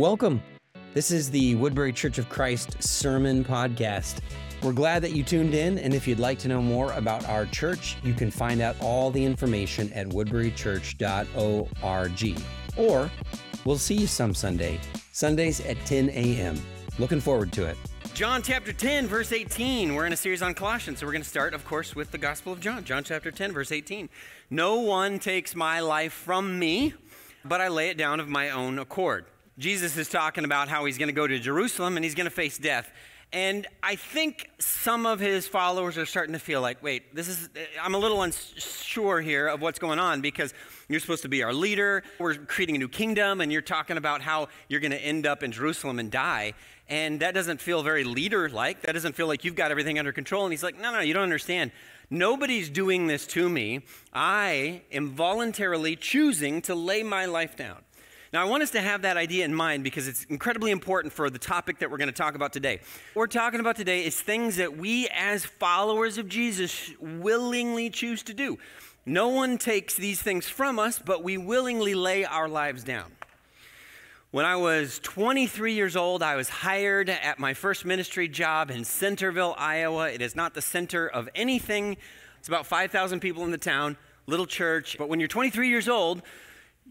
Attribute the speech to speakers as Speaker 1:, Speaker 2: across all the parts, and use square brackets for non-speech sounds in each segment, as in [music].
Speaker 1: Welcome. This is the Woodbury Church of Christ Sermon Podcast. We're glad that you tuned in, and if you'd like to know more about our church, you can find out all the information at woodburychurch.org. Or we'll see you some Sunday, Sundays at 10 a.m. Looking forward to it.
Speaker 2: John chapter 10, verse 18. We're in a series on Colossians, so we're going to start, of course, with the Gospel of John. John chapter 10, verse 18. No one takes my life from me, but I lay it down of my own accord. Jesus is talking about how he's going to go to Jerusalem and he's going to face death. And I think some of his followers are starting to feel like, wait, this is, I'm a little unsure here of what's going on because you're supposed to be our leader. We're creating a new kingdom, and you're talking about how you're going to end up in Jerusalem and die. And that doesn't feel very leader like. That doesn't feel like you've got everything under control. And he's like, no, no, you don't understand. Nobody's doing this to me. I am voluntarily choosing to lay my life down. Now, I want us to have that idea in mind because it's incredibly important for the topic that we're going to talk about today. What we're talking about today is things that we, as followers of Jesus, willingly choose to do. No one takes these things from us, but we willingly lay our lives down. When I was 23 years old, I was hired at my first ministry job in Centerville, Iowa. It is not the center of anything. It's about 5,000 people in the town, little church. But when you're 23 years old,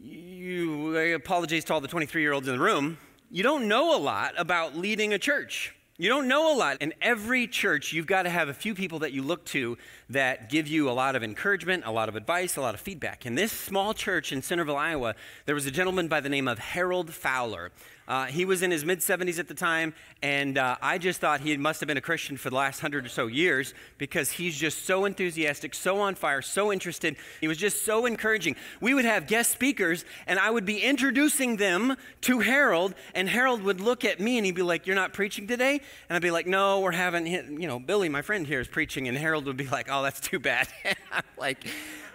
Speaker 2: you, I apologize to all the 23 year olds in the room, you don't know a lot about leading a church. You don't know a lot. In every church, you've got to have a few people that you look to that give you a lot of encouragement, a lot of advice, a lot of feedback. In this small church in Centerville, Iowa, there was a gentleman by the name of Harold Fowler. Uh, he was in his mid 70s at the time, and uh, I just thought he must have been a Christian for the last hundred or so years because he's just so enthusiastic, so on fire, so interested. He was just so encouraging. We would have guest speakers, and I would be introducing them to Harold, and Harold would look at me and he'd be like, You're not preaching today? And I'd be like, No, we're having, you know, Billy, my friend here, is preaching. And Harold would be like, Oh, that's too bad. [laughs] I'm like,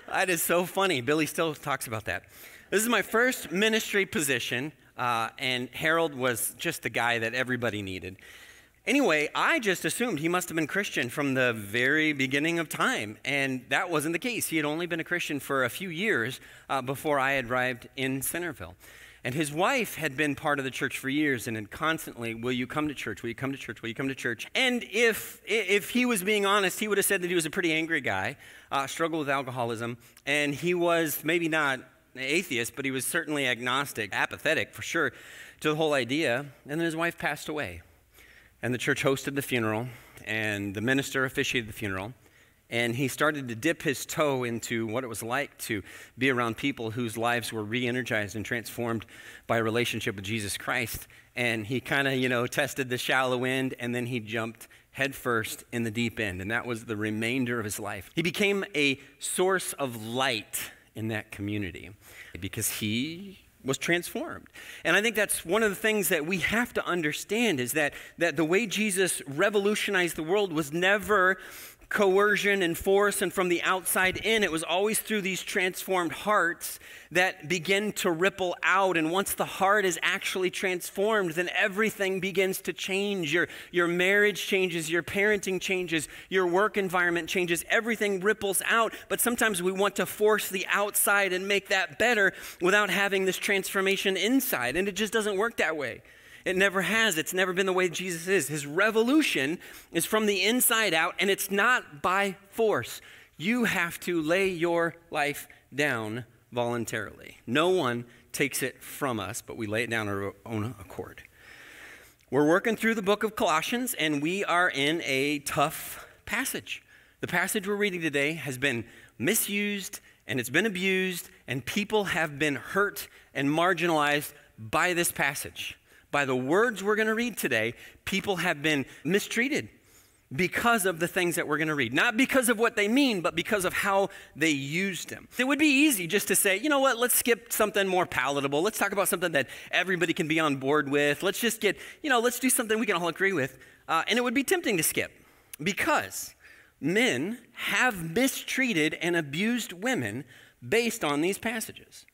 Speaker 2: That is so funny. Billy still talks about that. This is my first ministry position. Uh, and Harold was just the guy that everybody needed. Anyway, I just assumed he must have been Christian from the very beginning of time, and that wasn't the case. He had only been a Christian for a few years uh, before I arrived in Centerville. And his wife had been part of the church for years and had constantly, Will you come to church? Will you come to church? Will you come to church? And if, if he was being honest, he would have said that he was a pretty angry guy, uh, struggled with alcoholism, and he was maybe not atheist, but he was certainly agnostic, apathetic for sure to the whole idea. And then his wife passed away. And the church hosted the funeral, and the minister officiated the funeral. And he started to dip his toe into what it was like to be around people whose lives were re energized and transformed by a relationship with Jesus Christ. And he kind of, you know, tested the shallow end, and then he jumped headfirst in the deep end. And that was the remainder of his life. He became a source of light in that community because he was transformed. And I think that's one of the things that we have to understand is that, that the way Jesus revolutionized the world was never coercion and force and from the outside in. It was always through these transformed hearts that begin to ripple out. And once the heart is actually transformed, then everything begins to change. Your, your marriage changes, your parenting changes, your work environment changes, everything ripples out. But sometimes we want to force the outside and make that better without having this transformation inside. And it just doesn't work that way. It never has. It's never been the way Jesus is. His revolution is from the inside out, and it's not by force. You have to lay your life down voluntarily. No one takes it from us, but we lay it down our own accord. We're working through the book of Colossians, and we are in a tough passage. The passage we're reading today has been misused and it's been abused, and people have been hurt and marginalized by this passage by the words we're going to read today, people have been mistreated because of the things that we're going to read. Not because of what they mean, but because of how they used them. It would be easy just to say, you know what, let's skip something more palatable. Let's talk about something that everybody can be on board with. Let's just get, you know, let's do something we can all agree with. Uh, and it would be tempting to skip because men have mistreated and abused women based on these passages.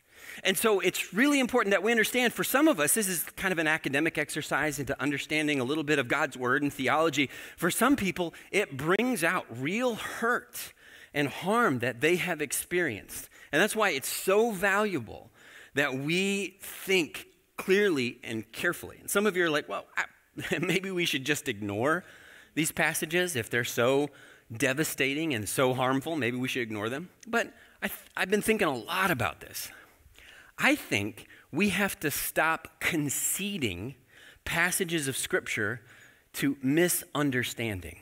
Speaker 2: And so it's really important that we understand for some of us, this is kind of an academic exercise into understanding a little bit of God's word and theology. For some people, it brings out real hurt and harm that they have experienced. And that's why it's so valuable that we think clearly and carefully. And some of you are like, well, [laughs] maybe we should just ignore these passages if they're so devastating and so harmful. Maybe we should ignore them. But I have been thinking a lot about this. I think we have to stop conceding passages of Scripture to misunderstanding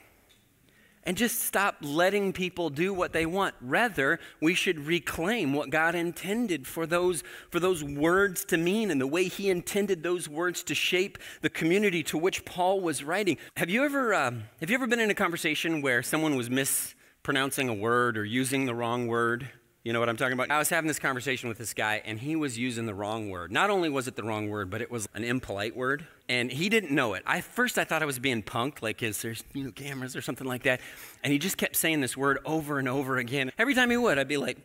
Speaker 2: and just stop letting people do what they want. Rather, we should reclaim what God intended for those, for those words to mean and the way He intended those words to shape the community to which Paul was writing. Have you ever, um, have you ever been in a conversation where someone was mispronouncing a word or using the wrong word? You know what I'm talking about? I was having this conversation with this guy, and he was using the wrong word. Not only was it the wrong word, but it was an impolite word, and he didn't know it. I first I thought I was being punked, like is there's you know cameras or something like that, and he just kept saying this word over and over again. Every time he would, I'd be like,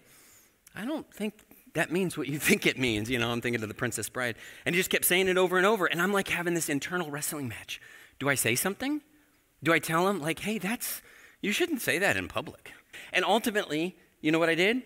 Speaker 2: I don't think that means what you [laughs] think it means. You know, I'm thinking of the Princess Bride, and he just kept saying it over and over, and I'm like having this internal wrestling match. Do I say something? Do I tell him like, hey, that's you shouldn't say that in public? And ultimately, you know what I did?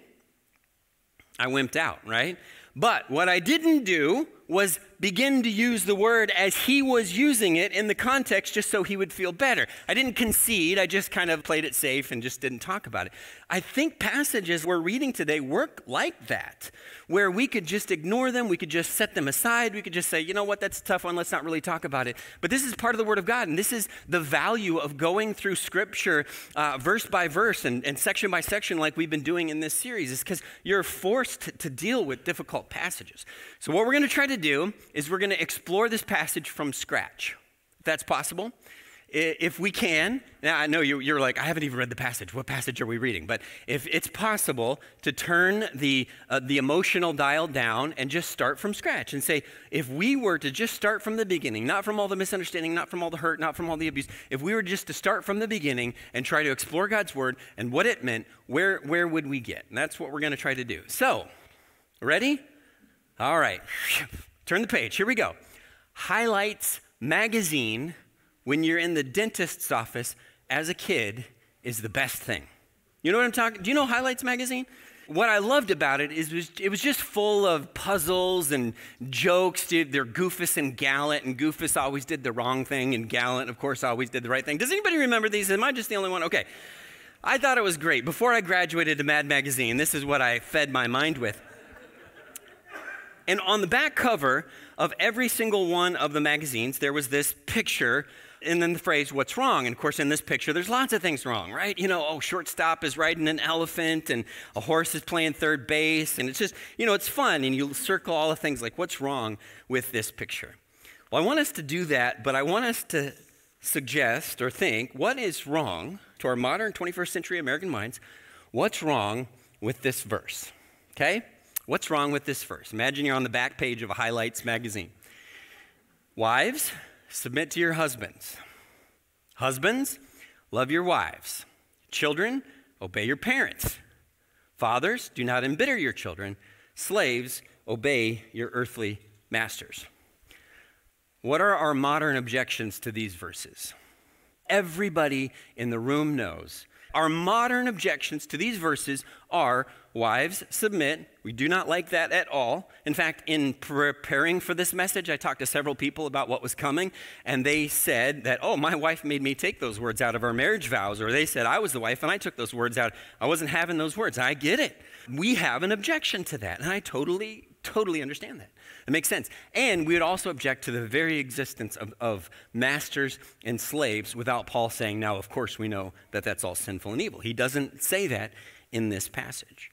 Speaker 2: I wimped out, right? But what I didn't do was begin to use the word as he was using it in the context just so he would feel better. I didn't concede, I just kind of played it safe and just didn't talk about it. I think passages we're reading today work like that, where we could just ignore them, we could just set them aside, we could just say, you know what, that's a tough one, let's not really talk about it. But this is part of the Word of God, and this is the value of going through Scripture uh, verse by verse and, and, section by section, like we've been doing in this series, is because you're forced to, deal with difficult passages. So, what we're going to try to do is we're going to explore this passage from scratch, if that's possible if we can, now I know you're like, I haven't even read the passage. What passage are we reading? But if it's possible to turn the, uh, the emotional dial down and just start from scratch and say, if we were to just start from the beginning, not from all the misunderstanding, not from all the hurt, not from all the abuse, if we were just to start from the beginning and try to explore God's word and what it meant, where, where would we get? And that's what we're going to try to do. So, ready? All right. Turn the page. Here we go. Highlights Magazine when you're in the dentist's office as a kid is the best thing. You know what I'm talking? Do you know Highlights magazine? What I loved about it is it was, just full of puzzles and jokes. They're Goofus and Gallant, and Goofus always did the wrong thing, and Gallant, of course, always did the right thing. Does anybody remember these? Am I just the only one? Okay. I thought it was great. Before I graduated to Mad Magazine, this is what I fed my mind with. And on the back cover of every single one of the magazines, there was this picture and then the phrase, what's wrong? And of course, in this picture, there's lots of things wrong, right? You know, oh, shortstop is riding an elephant, and a horse is playing third base, and it's just, you know, it's fun, and you circle all the things like, what's wrong with this picture? Well, I want us to do that, but I want us to suggest or think what is wrong to our modern 21st century American minds? What's wrong with this verse? Okay? What's wrong with this verse? Imagine you're on the back page of a highlights magazine. Wives, submit to your husbands. Husbands, love your wives. Children, obey your parents. Fathers, do not embitter your children. Slaves, obey your earthly masters. What are our modern objections to these verses? Everybody in the room knows our modern objections to these verses are wives, submit. We do not like that at all. In fact, in preparing for this message, I talked to several people about what was coming, and they said that, oh, my wife made me take those words out of our marriage vows, or they said I was the wife and I took those words out. I wasn't having those words. I get it. We have an objection to that, and I totally, totally understand that. It makes sense. And we would also object to the very existence of, of masters and slaves without Paul saying, now, of course, we know that that's all sinful and evil. He doesn't say that in this passage.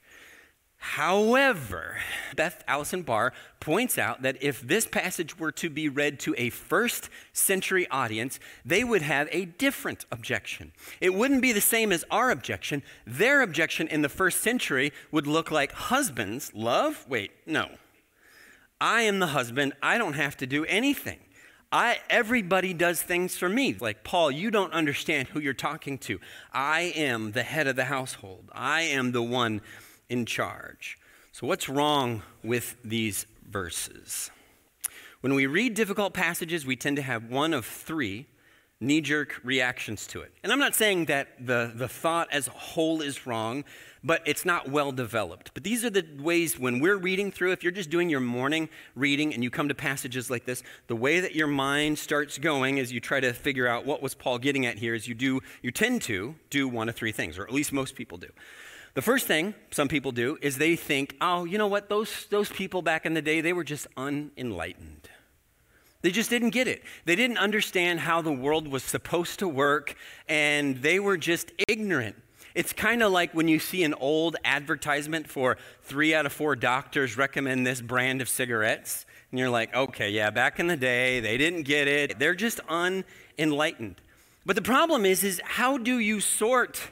Speaker 2: However, Beth Allison Barr points out that if this passage were to be read to a first century audience, they would have a different objection. It wouldn't be the same as our objection. Their objection in the first century would look like husbands love. Wait, no. I am the husband. I don't have to do anything. I, everybody does things for me. Like, Paul, you don't understand who you're talking to. I am the head of the household, I am the one in charge. So, what's wrong with these verses? When we read difficult passages, we tend to have one of three knee jerk reactions to it. And I'm not saying that the, the thought as a whole is wrong, but it's not well developed. But these are the ways when we're reading through, if you're just doing your morning reading and you come to passages like this, the way that your mind starts going as you try to figure out what was Paul getting at here is you do, you tend to do one of three things, or at least most people do. The first thing some people do is they think, oh, you know what, those, those people back in the day, they were just unenlightened. They just didn't get it. They didn't understand how the world was supposed to work, and they were just ignorant. It's kind of like when you see an old advertisement for three out of four doctors recommend this brand of cigarettes, and you're like, okay, yeah, back in the day, they didn't get it. They're just unenlightened. But the problem is, is how do you sort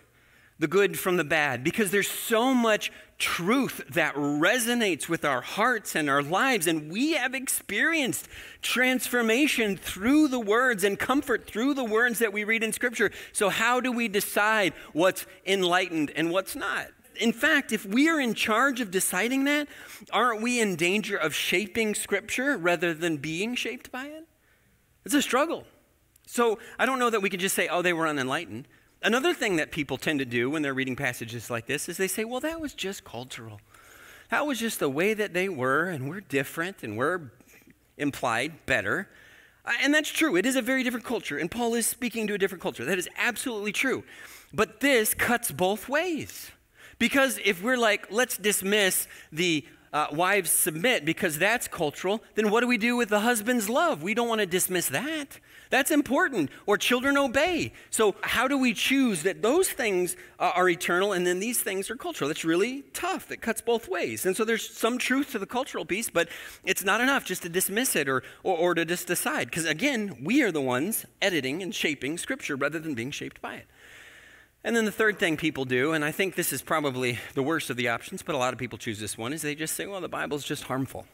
Speaker 2: the good from the bad? Because there's so much truth that resonates with our hearts and our lives. And we have experienced transformation through the words and comfort through the words that we read in Scripture. So, how do we decide what's enlightened and what's not? In fact, if we are in charge of deciding that, aren't we in danger of shaping Scripture rather than being shaped by it? It's a struggle. So, I don't know that we can just say, oh, they were unenlightened. Another thing that people tend to do when they're reading passages like this is they say, well, that was just cultural. That was just the way that they were, and we're different, and we're implied better. Uh, and that's true. It is a very different culture, and Paul is speaking to a different culture. That is absolutely true. But this cuts both ways. Because if we're like, let's dismiss the uh, wives submit because that's cultural, then what do we do with the husband's love? We don't want to dismiss that. That's important. Or children obey. So, how do we choose that those things uh, are eternal and then these things are cultural? That's really tough. It cuts both ways. And so, there's some truth to the cultural piece, but it's not enough just to dismiss it or, or, or to just decide. Because again, we are the ones editing and shaping Scripture rather than being shaped by it. And then the third thing people do, and I think this is probably the worst of the options, but a lot of people choose this one, is they just say, well, the Bible's just harmful.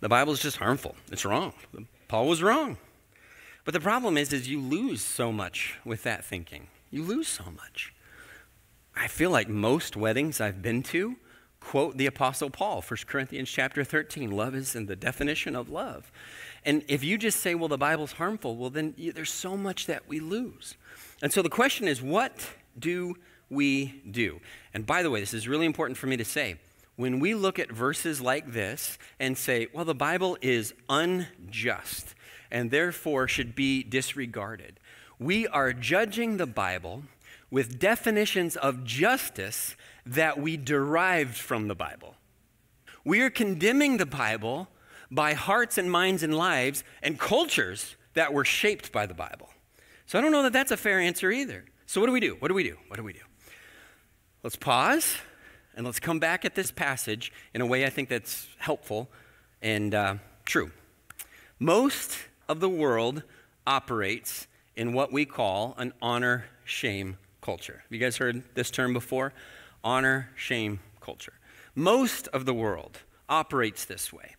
Speaker 2: The Bible's just harmful. It's wrong. Paul was wrong. But the problem is, is you lose so much with that thinking. You lose so much. I feel like most weddings I've been to quote the apostle Paul, 1 Corinthians chapter 13. Love is in the definition of love. And if you just say, well, the Bible's harmful, well, then there's so much that we lose. And so the question is, what do we do? And by the way, this is really important for me to say. When we look at verses like this and say, well, the Bible is unjust, and therefore should be disregarded. We are judging the Bible with definitions of justice that we derived from the Bible. We are condemning the Bible by hearts and minds and lives and cultures that were shaped by the Bible. So I don't know that that's a fair answer either. So what do we do? What do we do? What do we do? Let's pause and let's come back at this passage in a way I think that's helpful and uh, true. Most of the world operates in what we call an honor shame culture. Have you guys heard this term before? Honor shame culture. Most of the world operates this way.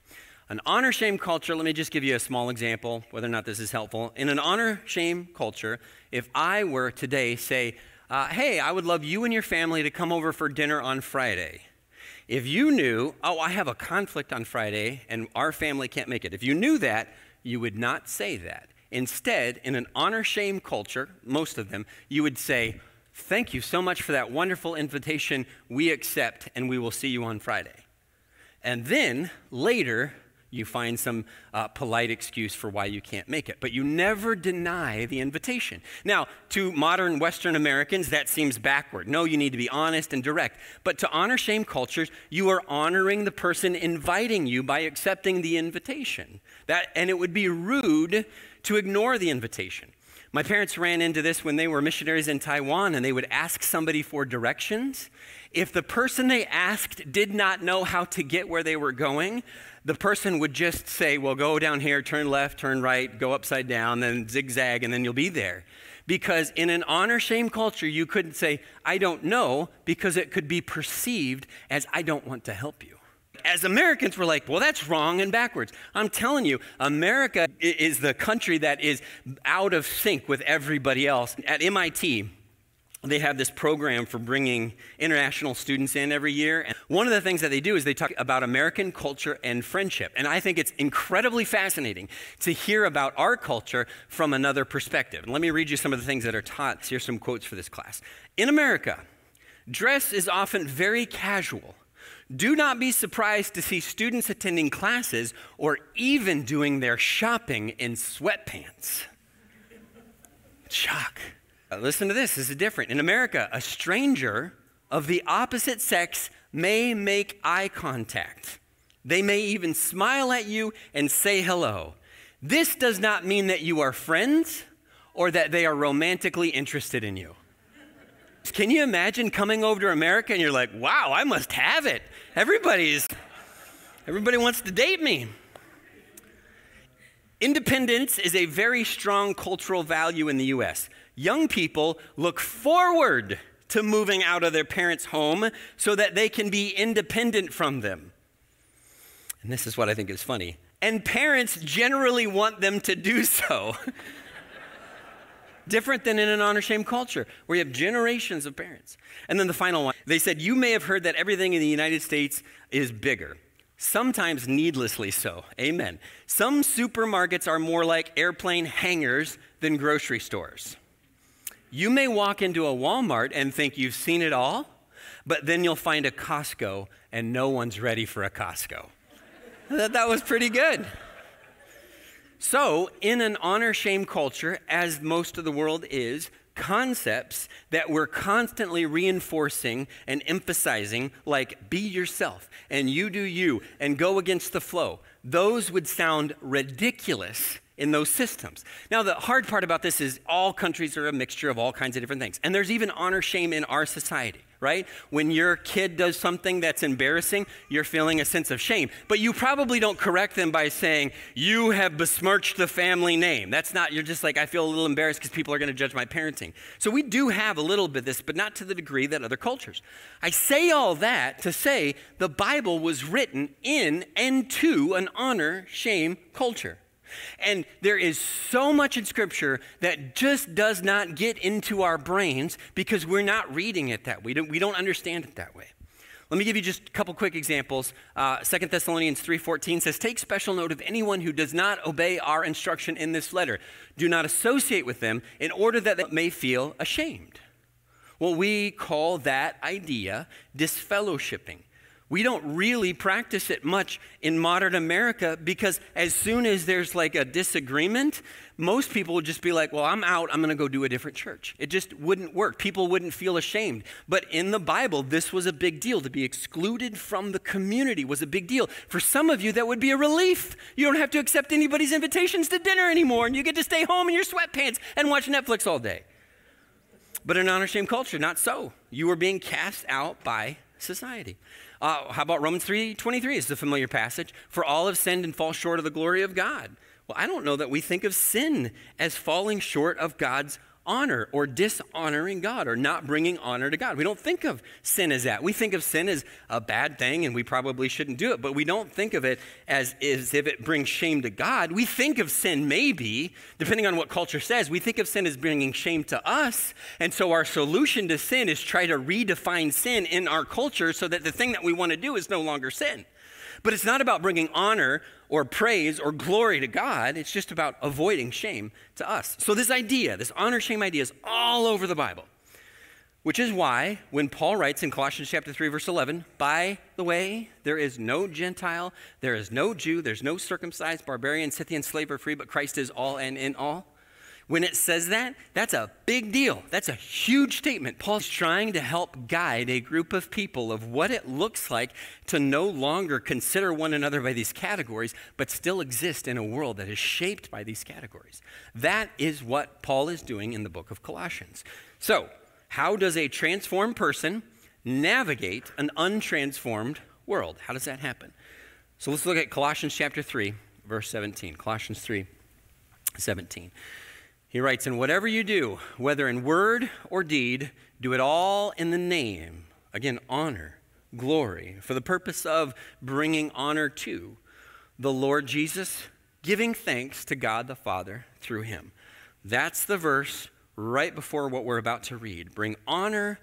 Speaker 2: An honor shame culture, let me just give you a small example, whether or not this is helpful. In an honor shame culture, if I were today say, uh, hey, I would love you and your family to come over for dinner on Friday. If you knew, oh, I have a conflict on Friday and our family can't make it, if you knew that, you would not say that. Instead, in an honor shame culture, most of them, you would say, Thank you so much for that wonderful invitation. We accept, and we will see you on Friday. And then later, you find some uh, polite excuse for why you can't make it, but you never deny the invitation. Now, to modern Western Americans, that seems backward. No, you need to be honest and direct. But to honor shame cultures, you are honoring the person inviting you by accepting the invitation. That, and it would be rude to ignore the invitation. My parents ran into this when they were missionaries in Taiwan and they would ask somebody for directions. If the person they asked did not know how to get where they were going, the person would just say, Well, go down here, turn left, turn right, go upside down, then zigzag, and then you'll be there. Because in an honor shame culture, you couldn't say, I don't know, because it could be perceived as I don't want to help you as Americans, we're like, well, that's wrong and backwards. I'm telling you, America is the country that is out of sync with everybody else. At MIT, they have this program for bringing international students in every year. And one of the things that they do is they talk about American culture and friendship. And I think it's incredibly fascinating to hear about our culture from another perspective. And let me read you some of the things that are taught. Here's some quotes for this class. In America, dress is often very casual. Do not be surprised to see students attending classes or even doing their shopping in sweatpants. Shock. Listen to this, this is different. In America, a stranger of the opposite sex may make eye contact. They may even smile at you and say hello. This does not mean that you are friends or that they are romantically interested in you. Can you imagine coming over to America and you're like, wow, I must have it. Everybody's, everybody wants to date me. Independence is a very strong cultural value in the US young people look forward to moving out of their parents' home so that they can be independent from them. And this is what I think is funny. And parents generally want them to do so. [laughs] Different than in an honor shame culture where you have generations of parents. And then the final one they said, You may have heard that everything in the United States is bigger sometimes needlessly so. Amen. Some supermarkets are more like airplane hangars than grocery stores. You may walk into a Walmart and think you've seen it all, but then you'll find a Costco and no one's ready for a Costco. that, that was pretty good. So, in an honor shame culture, as most of the world is, concepts that we're constantly reinforcing and emphasizing, like be yourself and you do you and go against the flow, those would sound ridiculous in those systems. Now, the hard part about this is all countries are a mixture of all kinds of different things. And there's even honor shame in our society, right? When your kid does something that's embarrassing, you're feeling a sense of shame. But you probably don't correct them by saying, You have besmirched the family name. That's not, you're just like, I feel a little embarrassed because people are going to judge my parenting. So we do have a little bit of this, but not to the degree that other cultures. I say all that to say the Bible was written in and to an honor shame culture. And there is so much in Scripture that just does not get into our brains because we're not reading it that way. We don't, we don't understand it that way. Let me give you just a couple quick examples. Uh, 2 Thessalonians 3.14 says, Take special note of anyone who does not obey our instruction in this letter. Do not associate with them in order that they may feel ashamed. Well, we call that idea disfellowshipping we don't really practice it much in modern America because as soon as there's like a disagreement, most people would just be like, well, I'm out. I'm going to go do a different church. It just wouldn't work. People wouldn't feel ashamed. But in the Bible, this was a big deal. To be excluded from the community was a big deal. For some of you, that would be a relief. You don't have to accept anybody's invitations to dinner anymore, and you get to stay home in your sweatpants and watch Netflix all day. But in honor shame culture, not so. You were being cast out by society. Uh, how about Romans 3:23 is a familiar passage. For all have sinned and fall short of the glory of God. Well, I don't know that we think of sin as falling short of God's honor or dishonoring God or not bringing honor to God. We don't think of sin as that. We think of sin as a bad thing and we probably shouldn't do it, but we don't think of it as, as if it brings shame to God. We think of sin maybe, depending on what culture says, we think of sin as bringing shame to us. And so our solution to sin is try to redefine sin in our culture so that the thing that we want to do is no longer sin. But it's not about bringing honor or praise or glory to God. It's just about avoiding shame to us. So, this idea, this honor shame idea, is all over the Bible, which is why when Paul writes in Colossians chapter 3, verse 11, by the way, there is no Gentile, there is no Jew, there's no circumcised, barbarian, Scythian, slave, or free, but Christ is all and in all. When it says that, that's a big deal. That's a huge statement. Paul's trying to help guide a group of people of what it looks like to no longer consider one another by these categories, but still exist in a world that is shaped by these categories. That is what Paul is doing in the book of Colossians. So, how does a transformed person navigate an untransformed world? How does that happen? So let's look at Colossians chapter 3, verse 17. Colossians 3, 17. He writes, And whatever you do, whether in word or deed, do it all in the name, again, honor, glory, for the purpose of bringing honor to the Lord Jesus, giving thanks to God the Father through him. That's the verse right before what we're about to read. Bring honor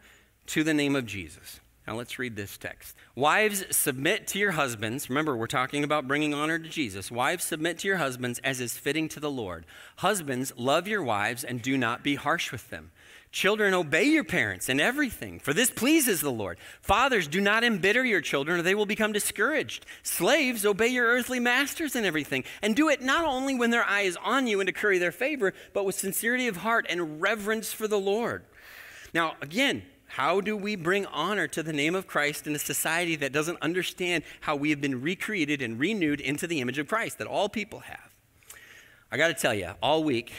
Speaker 2: to the name of Jesus. Now let's read this text. Wives, submit to your husbands. Remember, we're talking about bringing honor to Jesus. Wives, submit to your husbands as is fitting to the Lord. Husbands, love your wives and do not be harsh with them. Children, obey your parents in everything, for this pleases the Lord. Fathers, do not embitter your children, or they will become discouraged. Slaves, obey your earthly masters in everything, and do it not only when their eye is on you and to curry their favor, but with sincerity of heart and reverence for the Lord. Now, again, how do we bring honor to the name of Christ in a society that doesn't understand how we have been recreated and renewed into the image of Christ that all people have? I got to tell you, all week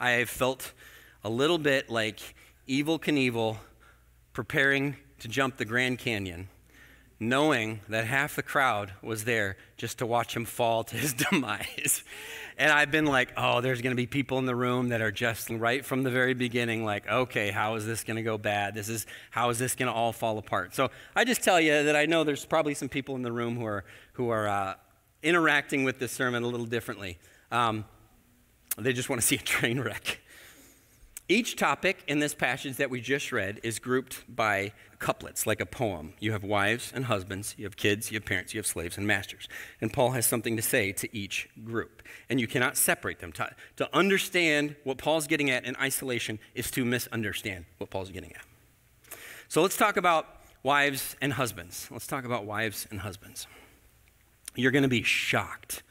Speaker 2: I have felt a little bit like Evel Knievel preparing to jump the Grand Canyon, knowing that half the crowd was there just to watch him fall to his [laughs] demise. And I've been like, oh, there's going to be people in the room that are just right from the very beginning, like, okay, how is this going to go bad? This is how is this going to all fall apart? So I just tell you that I know there's probably some people in the room who are who are uh, interacting with this sermon a little differently. Um, they just want to see a train wreck. Each topic in this passage that we just read is grouped by couplets, like a poem. You have wives and husbands, you have kids, you have parents, you have slaves and masters. And Paul has something to say to each group. And you cannot separate them. To, to understand what Paul's getting at in isolation is to misunderstand what Paul's getting at. So let's talk about wives and husbands. Let's talk about wives and husbands. You're going to be shocked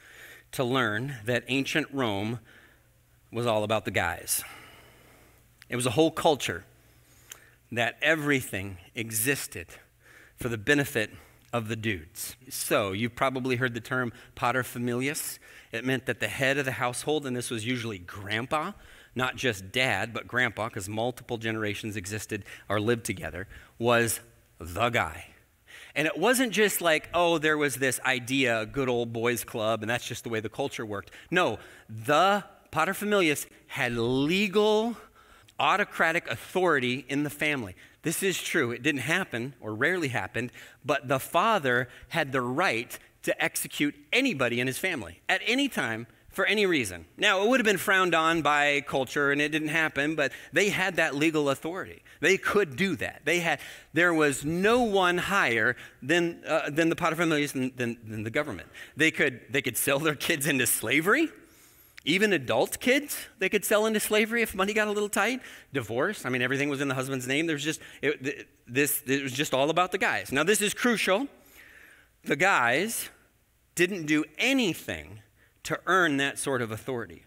Speaker 2: to learn that ancient Rome was all about the guys. It was a whole culture that everything existed for the benefit of the dudes. So, you've probably heard the term paterfamilias. It meant that the head of the household, and this was usually grandpa, not just dad, but grandpa, because multiple generations existed or lived together, was the guy. And it wasn't just like, oh, there was this idea, good old boys club, and that's just the way the culture worked. No, the paterfamilias had legal autocratic authority in the family. This is true. It didn't happen or rarely happened, but the father had the right to execute anybody in his family at any time for any reason. Now, it would have been frowned on by culture and it didn't happen, but they had that legal authority. They could do that. They had, there was no one higher than, uh, than the paterfamilias than, than, than the government. They could, they could sell their kids into slavery. Even adult kids, they could sell into slavery if money got a little tight. Divorce, I mean, everything was in the husband's name. There's just, it, this, it was just all about the guys. Now, this is crucial. The guys didn't do anything to earn that sort of authority.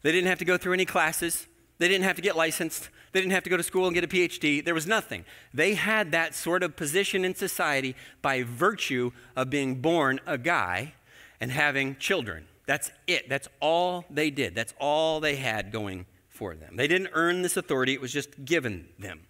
Speaker 2: They didn't have to go through any classes. They didn't have to get licensed. They didn't have to go to school and get a PhD. There was nothing. They had that sort of position in society by virtue of being born a guy and having children. That's it. That's all they did. That's all they had going for them. They didn't earn this authority, it was just given them.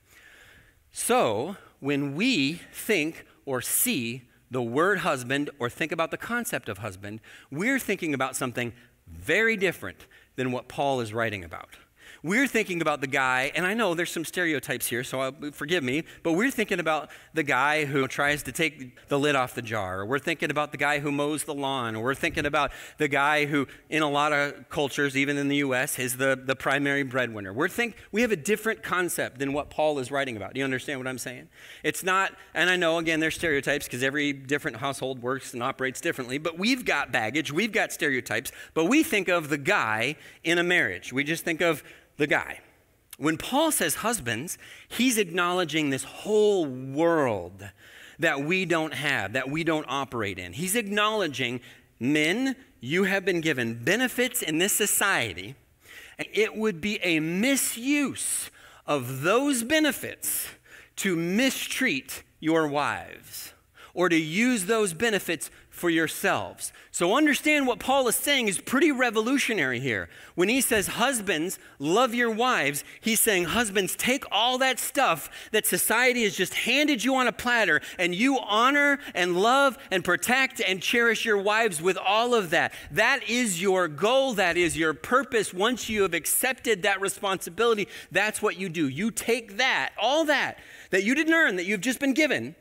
Speaker 2: So, when we think or see the word husband or think about the concept of husband, we're thinking about something very different than what Paul is writing about. We're thinking about the guy, and I know there's some stereotypes here, so I'll, forgive me, but we're thinking about the guy who tries to take the lid off the jar, or we're thinking about the guy who mows the lawn, or we're thinking about the guy who, in a lot of cultures, even in the U.S., is the, the primary breadwinner. We're think, we have a different concept than what Paul is writing about. Do you understand what I'm saying? It's not, and I know, again, there's stereotypes because every different household works and operates differently, but we've got baggage, we've got stereotypes, but we think of the guy in a marriage. We just think of the guy. When Paul says husbands, he's acknowledging this whole world that we don't have, that we don't operate in. He's acknowledging men, you have been given benefits in this society, and it would be a misuse of those benefits to mistreat your wives or to use those benefits for yourselves. So understand what Paul is saying is pretty revolutionary here. When he says, Husbands, love your wives, he's saying, Husbands, take all that stuff that society has just handed you on a platter, and you honor and love and protect and cherish your wives with all of that. That is your goal, that is your purpose. Once you have accepted that responsibility, that's what you do. You take that, all that, that you didn't earn, that you've just been given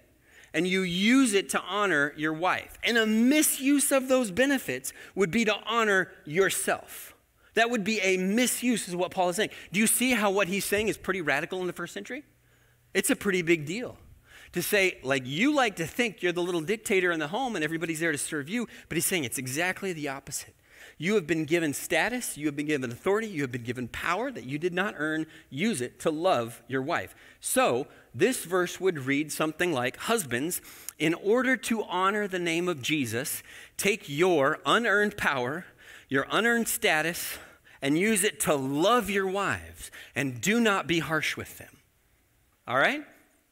Speaker 2: and you use it to honor your wife. And a misuse of those benefits would be to honor yourself. That would be a misuse, is what Paul is saying. Do you see how what he's saying is pretty radical in the first century? It's a pretty big deal. To say, like, you like to think you're the little dictator in the home and everybody's there to serve you, but he's saying it's exactly the opposite. You have been given status, you have been given authority, you have been given power that you did not earn. Use it to love your wife. So, this verse would read something like Husbands, in order to honor the name of Jesus, take your unearned power, your unearned status, and use it to love your wives, and do not be harsh with them. All right?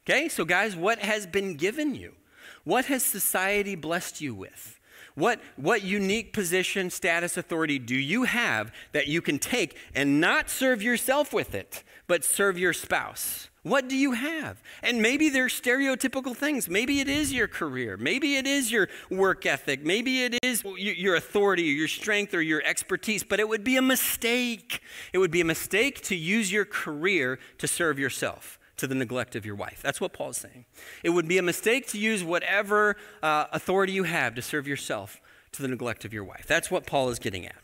Speaker 2: Okay, so guys, what has been given you? What has society blessed you with? What, what unique position, status, authority do you have that you can take and not serve yourself with it, but serve your spouse? What do you have? And maybe they're stereotypical things. Maybe it is your career. Maybe it is your work ethic. Maybe it is your authority or your strength or your expertise, but it would be a mistake. It would be a mistake to use your career to serve yourself to the neglect of your wife. That's what Paul's saying. It would be a mistake to use whatever uh, authority you have to serve yourself to the neglect of your wife. That's what Paul is getting at.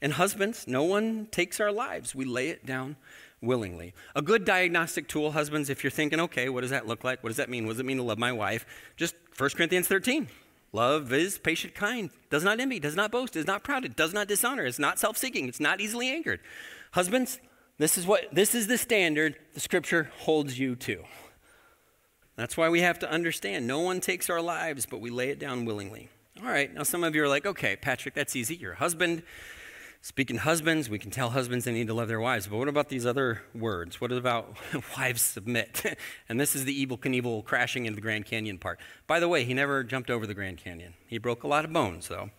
Speaker 2: And husbands, no one takes our lives, we lay it down willingly. A good diagnostic tool, husbands, if you're thinking, okay, what does that look like? What does that mean? What does it mean to love my wife? Just 1 Corinthians 13. Love is patient, kind, does not envy, does not boast, is not proud, it does not dishonor, it's not self seeking, it's not easily angered. Husbands, this is what this is the standard the scripture holds you to. That's why we have to understand no one takes our lives, but we lay it down willingly. All right, now some of you are like, okay, Patrick, that's easy. You're a husband. Speaking husbands, we can tell husbands they need to love their wives. But what about these other words? What about [laughs] wives submit? [laughs] and this is the Evel Knievel crashing into the Grand Canyon part. By the way, he never jumped over the Grand Canyon. He broke a lot of bones, though.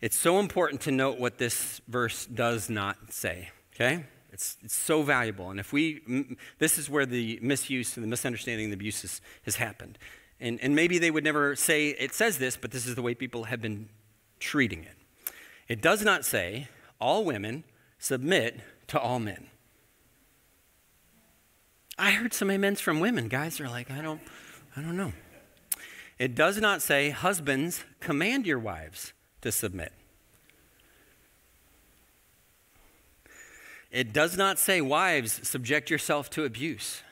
Speaker 2: It's so important to note what this verse does not say, okay? It's, it's so valuable. And if we, this is where the misuse and the misunderstanding and the abuse has, has happened. And, and maybe they would never say it says this, but this is the way people have been treating it. It does not say all women submit to all men. I heard some amens from women. Guys are like, I don't, I don't know. It does not say husbands command your wives to submit. It does not say, wives, subject yourself to abuse.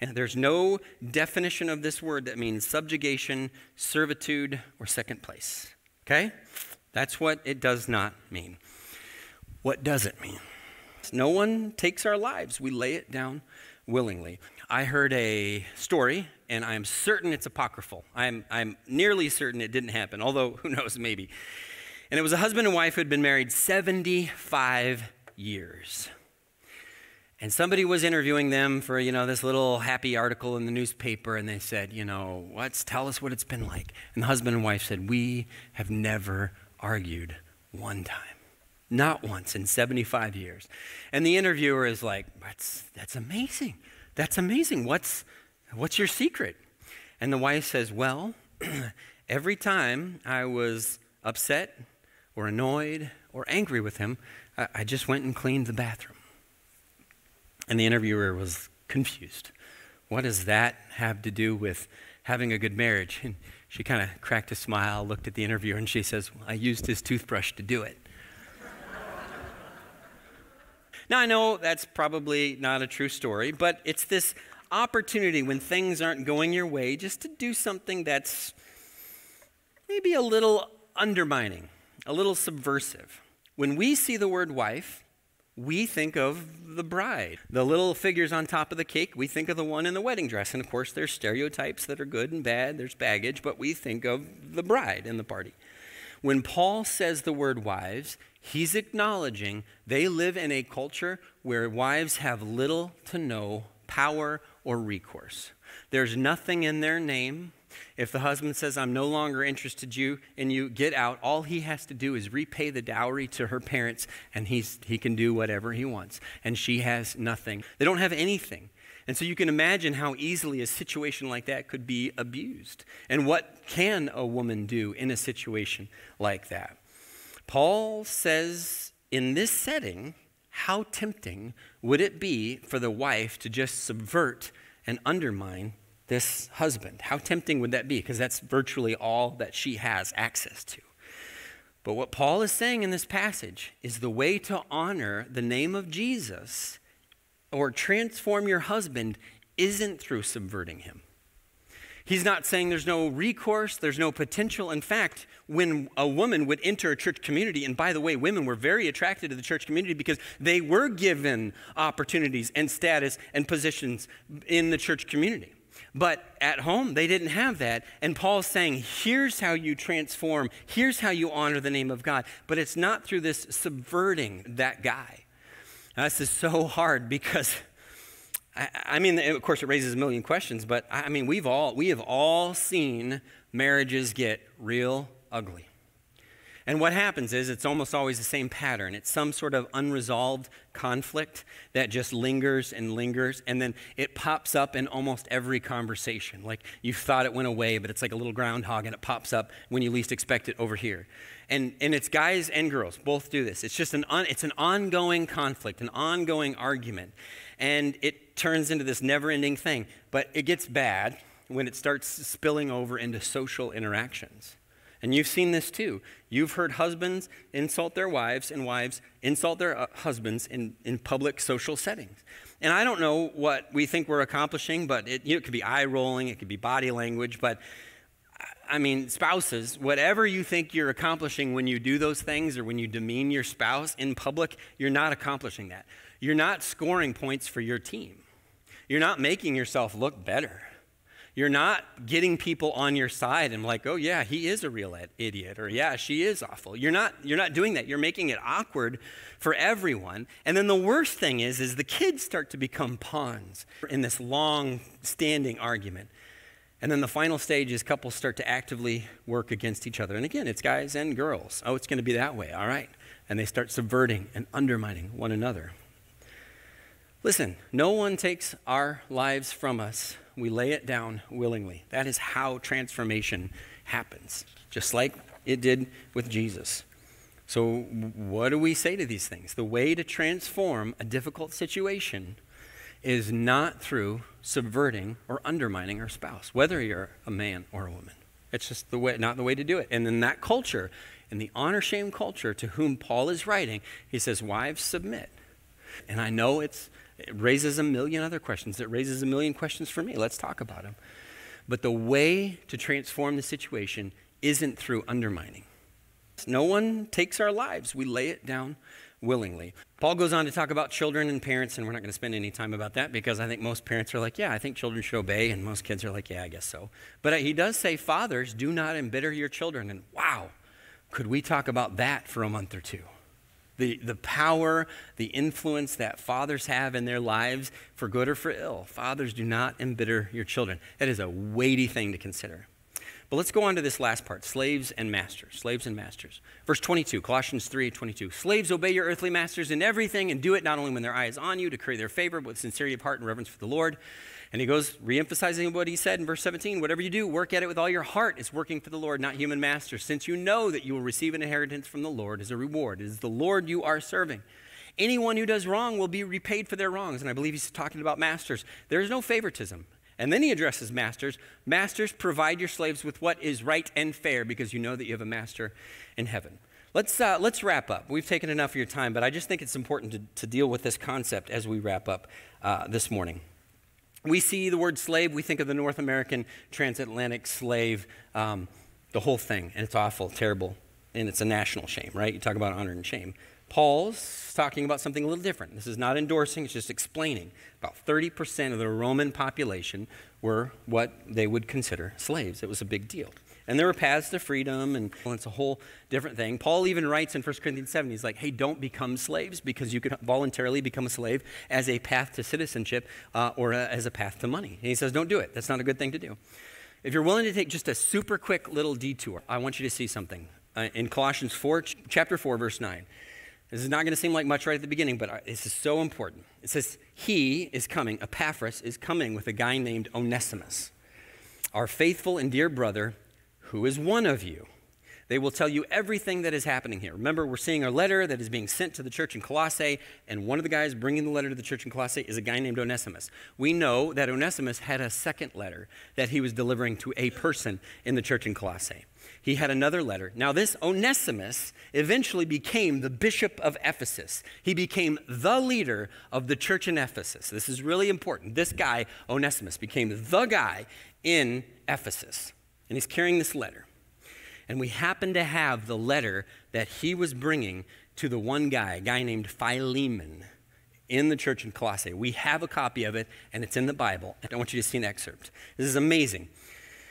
Speaker 2: And there's no definition of this word that means subjugation, servitude, or second place. Okay? That's what it does not mean. What does it mean? No one takes our lives, we lay it down willingly. I heard a story, and I'm certain it's apocryphal. I'm, I'm nearly certain it didn't happen, although who knows, maybe. And it was a husband and wife who had been married 75 years. And somebody was interviewing them for, you know, this little happy article in the newspaper, and they said, you know, what's, tell us what it's been like. And the husband and wife said, we have never argued one time. Not once in 75 years. And the interviewer is like, that's, that's amazing. That's amazing. What's, what's your secret? And the wife says, well, [clears throat] every time I was upset or annoyed or angry with him, I just went and cleaned the bathroom. And the interviewer was confused. What does that have to do with having a good marriage? [laughs] And she kind of cracked a smile, looked at the interviewer, and she says, I used his toothbrush to do it. [laughs] now, I know that's probably not a true story, but it's this opportunity when things aren't going your way just to do something that's maybe a little undermining, a little subversive. When we see the word wife, we think of the bride. The little figures on top of the cake, we think of the one in the wedding dress. And of course, there's stereotypes that are good and bad, there's baggage, but we think of the bride in the party. When Paul says the word wives, he's acknowledging they live in a culture where wives have little to no power or recourse. There's nothing in their name if the husband says, I'm no longer interested you in you, get out, all he has to do is repay the dowry to her parents and he's, he can do whatever he wants. And she has nothing. They don't have anything. And so you can imagine how easily a situation like that could be abused. And what can a woman do in a situation like that? Paul says in this setting, how tempting would it be for the wife to just subvert and undermine this husband. How tempting would that be? Because that's virtually all that she has access to. But what Paul is saying in this passage is the way to honor the name of Jesus or transform your husband isn't through subverting him. He's not saying there's no recourse, there's no potential. In fact, when a woman would enter a church community, and by the way, women were very attracted to the church community because they were given opportunities and status and positions in the church community. But at home, they didn't have that. And Paul's saying, here's how you transform, here's how you honor the name of God. But it's not through this subverting that guy. Now, this is so hard because I, I mean, of course, it raises a million questions, but I mean, we've all, we have all seen marriages get real ugly. And what happens is it's almost always the same pattern. It's some sort of unresolved conflict that just lingers and lingers, and then it pops up in almost every conversation. Like you thought it went away, but it's like a little groundhog, and it pops up when you least expect it over here. And, and it's guys and girls both do this. It's just an, un, it's an ongoing conflict, an ongoing argument and it turns into this never ending thing. But it gets bad when it starts spilling over into social interactions. And you've seen this too. You've heard husbands insult their wives and wives insult their uh, husbands in, in public social settings. And I don't know what we think we're accomplishing, but it, you know, it could be eye rolling, it could be body language, but I mean, spouses, whatever you think you're accomplishing when you do those things or when you demean your spouse in public, you're not accomplishing that. You're not scoring points for your team. You're not making yourself look better. You're not getting people on your side and like, oh yeah, he is a real idiot, or yeah, she is awful. You're not, you're not doing that. You're making it awkward for everyone. And then the worst thing is, is the kids start to become pawns in this long standing argument. And then the final stage is couples start to actively work against each other. And again, it's guys and girls. Oh, it's going to be that way. All right. And they start subverting and undermining one another. Listen, no one takes our lives from us. We lay it down willingly. That is how transformation happens, just like it did with Jesus. So, what do we say to these things? The way to transform a difficult situation is not through subverting or undermining our spouse, whether you're a man or a woman. It's just the way, not the way to do it. And in that culture, in the honor shame culture to whom Paul is writing, he says, Wives, submit. And I know it's it raises a million other questions. It raises a million questions for me. Let's talk about them. But the way to transform the situation isn't through undermining. No one takes our lives, we lay it down willingly. Paul goes on to talk about children and parents, and we're not going to spend any time about that because I think most parents are like, yeah, I think children should obey, and most kids are like, yeah, I guess so. But uh, he does say, fathers, do not embitter your children. And wow, could we talk about that for a month or two? The, the power, the influence that fathers have in their lives for good or for ill. Fathers, do not embitter your children. That is a weighty thing to consider. But let's go on to this last part slaves and masters. Slaves and masters. Verse 22, Colossians 3 22. Slaves, obey your earthly masters in everything and do it not only when their eye is on you to curry their favor, but with sincerity of heart and reverence for the Lord and he goes, reemphasizing what he said in verse 17 whatever you do, work at it with all your heart. It's working for the Lord, not human masters, since you know that you will receive an inheritance from the Lord as a reward. It is the Lord you are serving. Anyone who does wrong will be repaid for their wrongs. And I believe he's talking about masters. There is no favoritism. And then he addresses masters. Masters, provide your slaves with what is right and fair because you know that you have a master in heaven. Let's, uh, let's wrap up. We've taken enough of your time, but I just think it's important to, to deal with this concept as we wrap up uh, this morning we see the word slave, we think of the North American transatlantic slave, um, the whole thing, and it's awful, terrible, and it's a national shame, right? You talk about honor and shame. Paul's talking about something a little different. This is not endorsing, it's just explaining. About 30% of the Roman population were what they would consider slaves. It was a big deal. And there were paths to freedom, and well, it's a whole different thing. Paul even writes in 1 Corinthians 7, he's like, hey, don't become slaves because you can voluntarily become a slave as a path to citizenship uh, or a, as a path to money. And he says, don't do it. That's not a good thing to do. If you're willing to take just a super quick little detour, I want you to see something. Uh, in Colossians 4, ch- chapter 4, verse 9. This is not going to seem like much right at the beginning, but uh, this is so important. It says, He is coming, Epaphras is coming with a guy named Onesimus, our faithful and dear brother who is one of you. They will tell you everything that is happening here. Remember, we're seeing a letter that is being sent to the church in Colossae, and one of the guys bringing the letter to the church in Colossae is a guy named Onesimus. We know that Onesimus had a second letter that he was delivering to a person in the church in Colossae. he had another letter. Now, this Onesimus eventually became the bishop of Ephesus. He became the leader of the church in Ephesus. This is really important. This guy, Onesimus, became the guy in Ephesus. And he's carrying this letter. And we happen to have the letter that he was bringing to the one guy, a guy named Philemon, in the church in Colossae. We have a copy of it, and it's in the Bible. I want you to see an excerpt. This is amazing.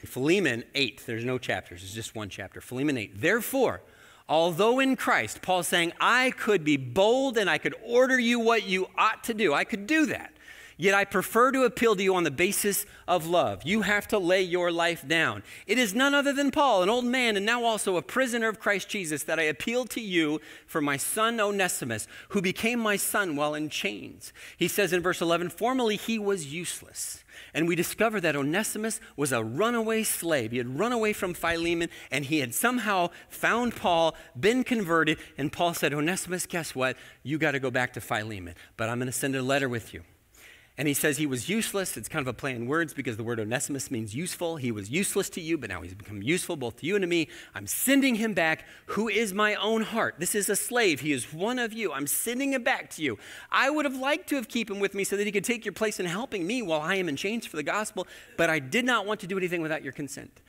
Speaker 2: Philemon 8, there's no chapters, it's just one chapter. Philemon 8. Therefore, although in Christ, Paul's saying, I could be bold and I could order you what you ought to do. I could do that. Yet I prefer to appeal to you on the basis of love. You have to lay your life down. It is none other than Paul, an old man and now also a prisoner of Christ Jesus, that I appeal to you for my son Onesimus, who became my son while in chains. He says in verse 11, formerly he was useless. And we discover that Onesimus was a runaway slave. He had run away from Philemon and he had somehow found Paul, been converted. And Paul said, Onesimus, guess what? You got to go back to Philemon, but I'm going to send a letter with you. And he says he was useless. It's kind of a play in words because the word Onesimus means useful. He was useless to you, but now he's become useful both to you and to me. I'm sending him back, who is my own heart. This is a slave. He is one of you. I'm sending him back to you. I would have liked to have kept him with me so that he could take your place in helping me while I am in chains for the gospel, but I did not want to do anything without your consent.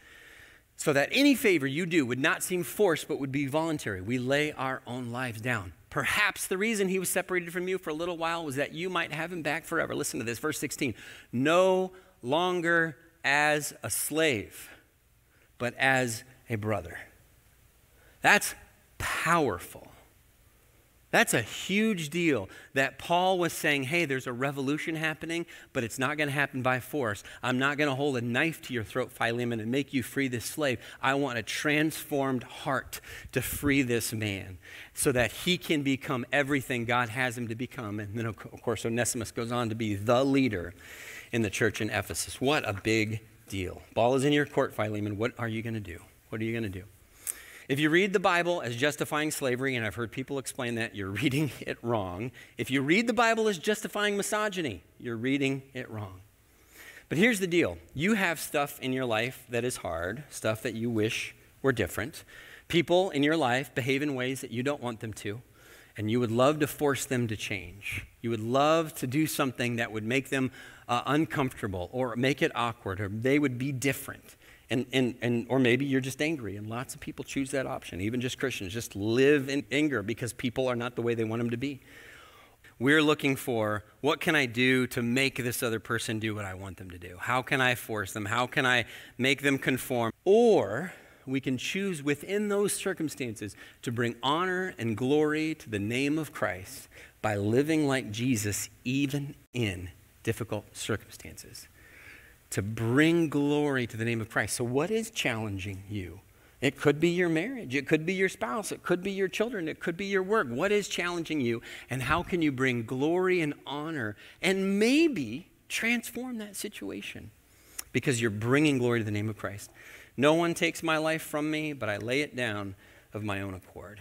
Speaker 2: So that any favor you do would not seem forced, but would be voluntary. We lay our own lives down. Perhaps the reason he was separated from you for a little while was that you might have him back forever. Listen to this, verse 16. No longer as a slave, but as a brother. That's powerful. That's a huge deal that Paul was saying, hey, there's a revolution happening, but it's not going to happen by force. I'm not going to hold a knife to your throat, Philemon, and make you free this slave. I want a transformed heart to free this man so that he can become everything God has him to become. And then, of course, Onesimus goes on to be the leader in the church in Ephesus. What a big deal. Ball is in your court, Philemon. What are you going to do? What are you going to do? If you read the Bible as justifying slavery, and I've heard people explain that, you're [laughs] reading it wrong. If you read the Bible as justifying misogyny, you're reading it wrong. But here's the deal you have stuff in your life that is hard, stuff that you wish were different. People in your life behave in ways that you don't want them to, and you would love to force them to change. You would love to do something that would make them uh, uncomfortable or make it awkward, or they would be different. And, and, and, or maybe you're just angry, and lots of people choose that option, even just Christians, just live in anger because people are not the way they want them to be. We're looking for what can I do to make this other person do what I want them to do? How can I force them? How can I make them conform? Or we can choose within those circumstances to bring honor and glory to the name of Christ by living like Jesus, even in difficult circumstances to bring glory to the name of Christ. So, what is challenging you? It could be your marriage, it could be your spouse, it could be your children, it could be your work. What is challenging you, and how can you bring glory and honor and maybe transform that situation? Because you're bringing glory to the name of Christ. No one takes my life from me, but I lay it down of my own accord.